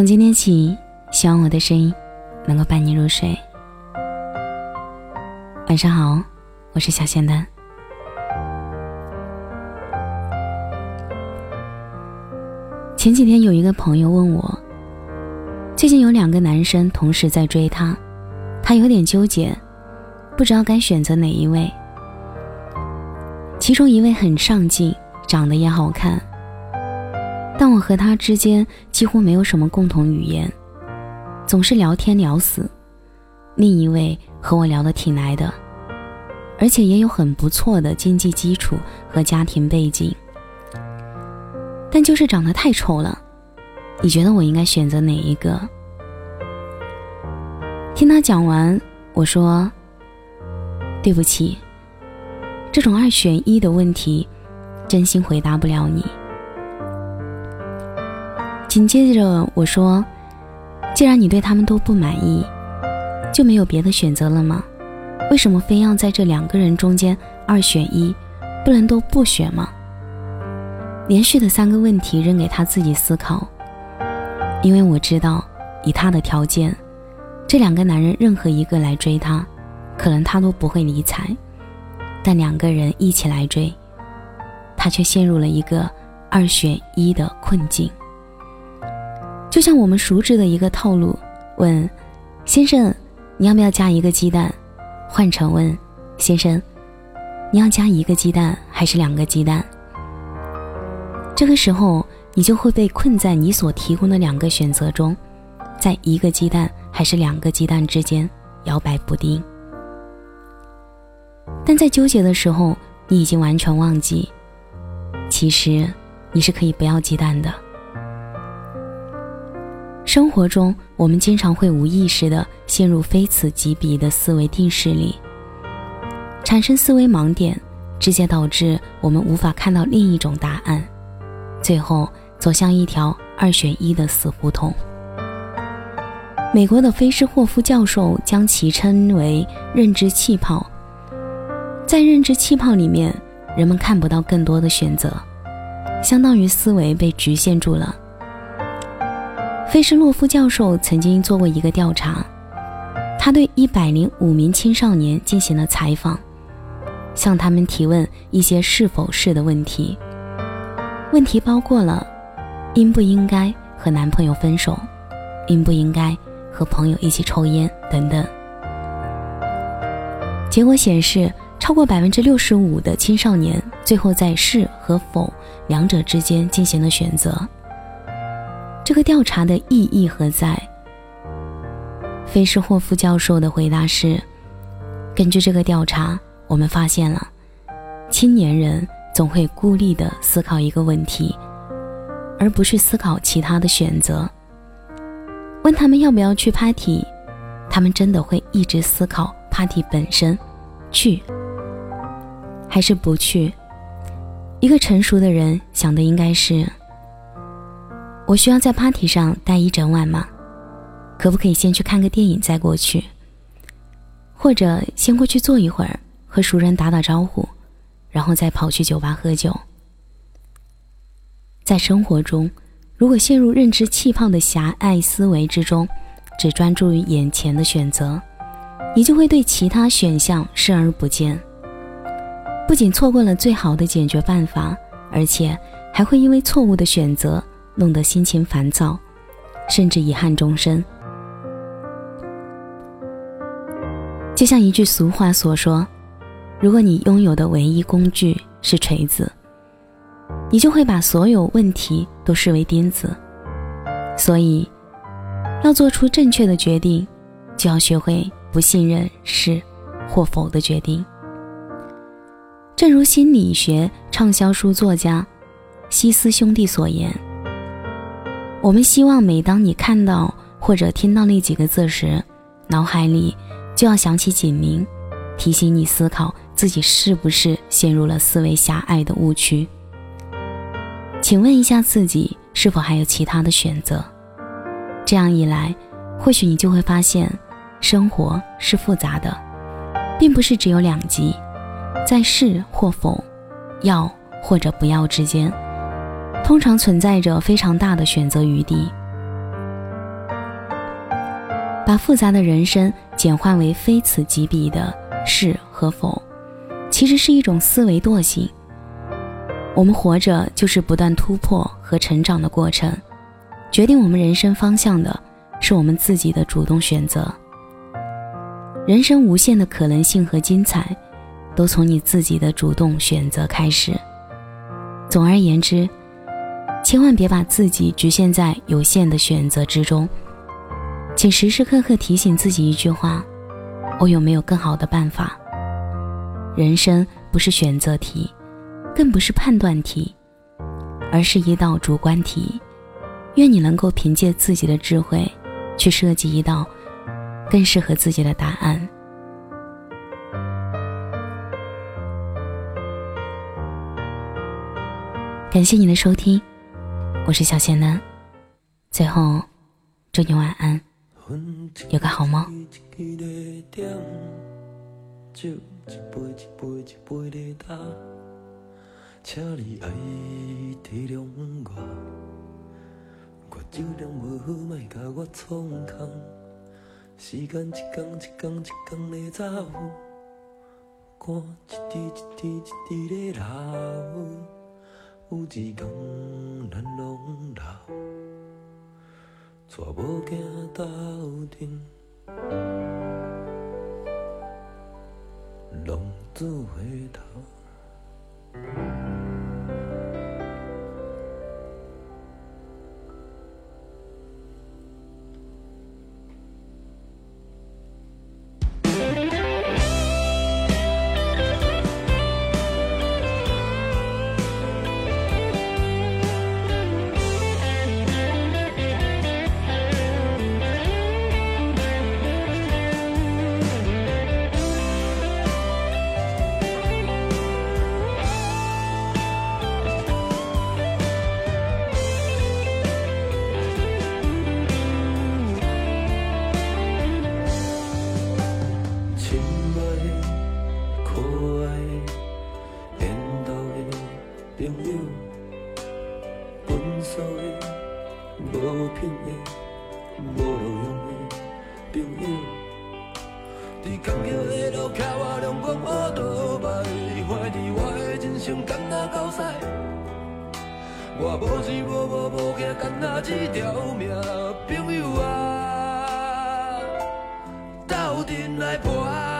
从今天起，希望我的声音能够伴你入睡。晚上好，我是小仙丹。前几天有一个朋友问我，最近有两个男生同时在追她，她有点纠结，不知道该选择哪一位。其中一位很上进，长得也好看。但我和他之间几乎没有什么共同语言，总是聊天聊死。另一位和我聊得挺来的，而且也有很不错的经济基础和家庭背景，但就是长得太丑了。你觉得我应该选择哪一个？听他讲完，我说：“对不起，这种二选一的问题，真心回答不了你。”紧接着我说：“既然你对他们都不满意，就没有别的选择了吗？为什么非要在这两个人中间二选一，不能都不选吗？”连续的三个问题扔给他自己思考，因为我知道，以他的条件，这两个男人任何一个来追他，可能他都不会理睬；但两个人一起来追，他却陷入了一个二选一的困境。就像我们熟知的一个套路，问先生，你要不要加一个鸡蛋？换成问先生，你要加一个鸡蛋还是两个鸡蛋？这个时候，你就会被困在你所提供的两个选择中，在一个鸡蛋还是两个鸡蛋之间摇摆不定。但在纠结的时候，你已经完全忘记，其实你是可以不要鸡蛋的。生活中，我们经常会无意识地陷入非此即彼的思维定式里，产生思维盲点，直接导致我们无法看到另一种答案，最后走向一条二选一的死胡同。美国的菲斯霍夫教授将其称为“认知气泡”。在认知气泡里面，人们看不到更多的选择，相当于思维被局限住了。费什洛夫教授曾经做过一个调查，他对一百零五名青少年进行了采访，向他们提问一些是否是的问题。问题包括了应不应该和男朋友分手，应不应该和朋友一起抽烟等等。结果显示，超过百分之六十五的青少年最后在是和否两者之间进行了选择。这个调查的意义何在？菲斯霍夫教授的回答是：根据这个调查，我们发现了青年人总会孤立地思考一个问题，而不去思考其他的选择。问他们要不要去 party，他们真的会一直思考 party 本身，去还是不去？一个成熟的人想的应该是。我需要在 party 上待一整晚吗？可不可以先去看个电影再过去？或者先过去坐一会儿，和熟人打打招呼，然后再跑去酒吧喝酒？在生活中，如果陷入认知气泡的狭隘思维之中，只专注于眼前的选择，你就会对其他选项视而不见。不仅错过了最好的解决办法，而且还会因为错误的选择。弄得心情烦躁，甚至遗憾终生。就像一句俗话所说：“如果你拥有的唯一工具是锤子，你就会把所有问题都视为钉子。”所以，要做出正确的决定，就要学会不信任是或否的决定。正如心理学畅销书作家西斯兄弟所言。我们希望，每当你看到或者听到那几个字时，脑海里就要响起警铃，提醒你思考自己是不是陷入了思维狭隘的误区。请问一下自己，是否还有其他的选择？这样一来，或许你就会发现，生活是复杂的，并不是只有两极，在是或否、要或者不要之间。通常存在着非常大的选择余地。把复杂的人生简化为非此即彼的是和否，其实是一种思维惰性。我们活着就是不断突破和成长的过程，决定我们人生方向的是我们自己的主动选择。人生无限的可能性和精彩，都从你自己的主动选择开始。总而言之，千万别把自己局限在有限的选择之中。请时时刻刻提醒自己一句话：我有没有更好的办法？人生不是选择题，更不是判断题，而是一道主观题。愿你能够凭借自己的智慧，去设计一道更适合自己的答案。感谢你的收听，我是小贤男。最后，祝你晚安。有个好梦。请你爱体谅我，我酒量无好，莫甲我创空。时间一天一天一天在走，汗一滴一滴一滴在流，有一天咱拢老。带无行斗阵，浪子回头。坎坷的路，靠我阳光乌倒摆，怀疑我的人生敢若狗屎。我无钱无无无惊，干若一条命，朋友啊，斗阵来搏。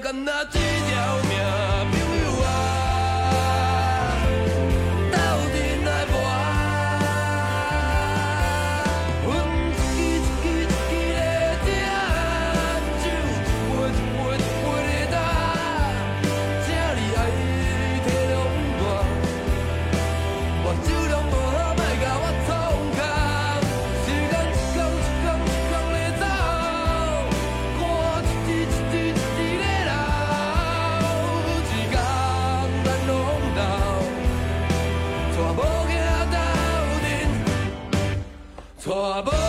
条命。错不。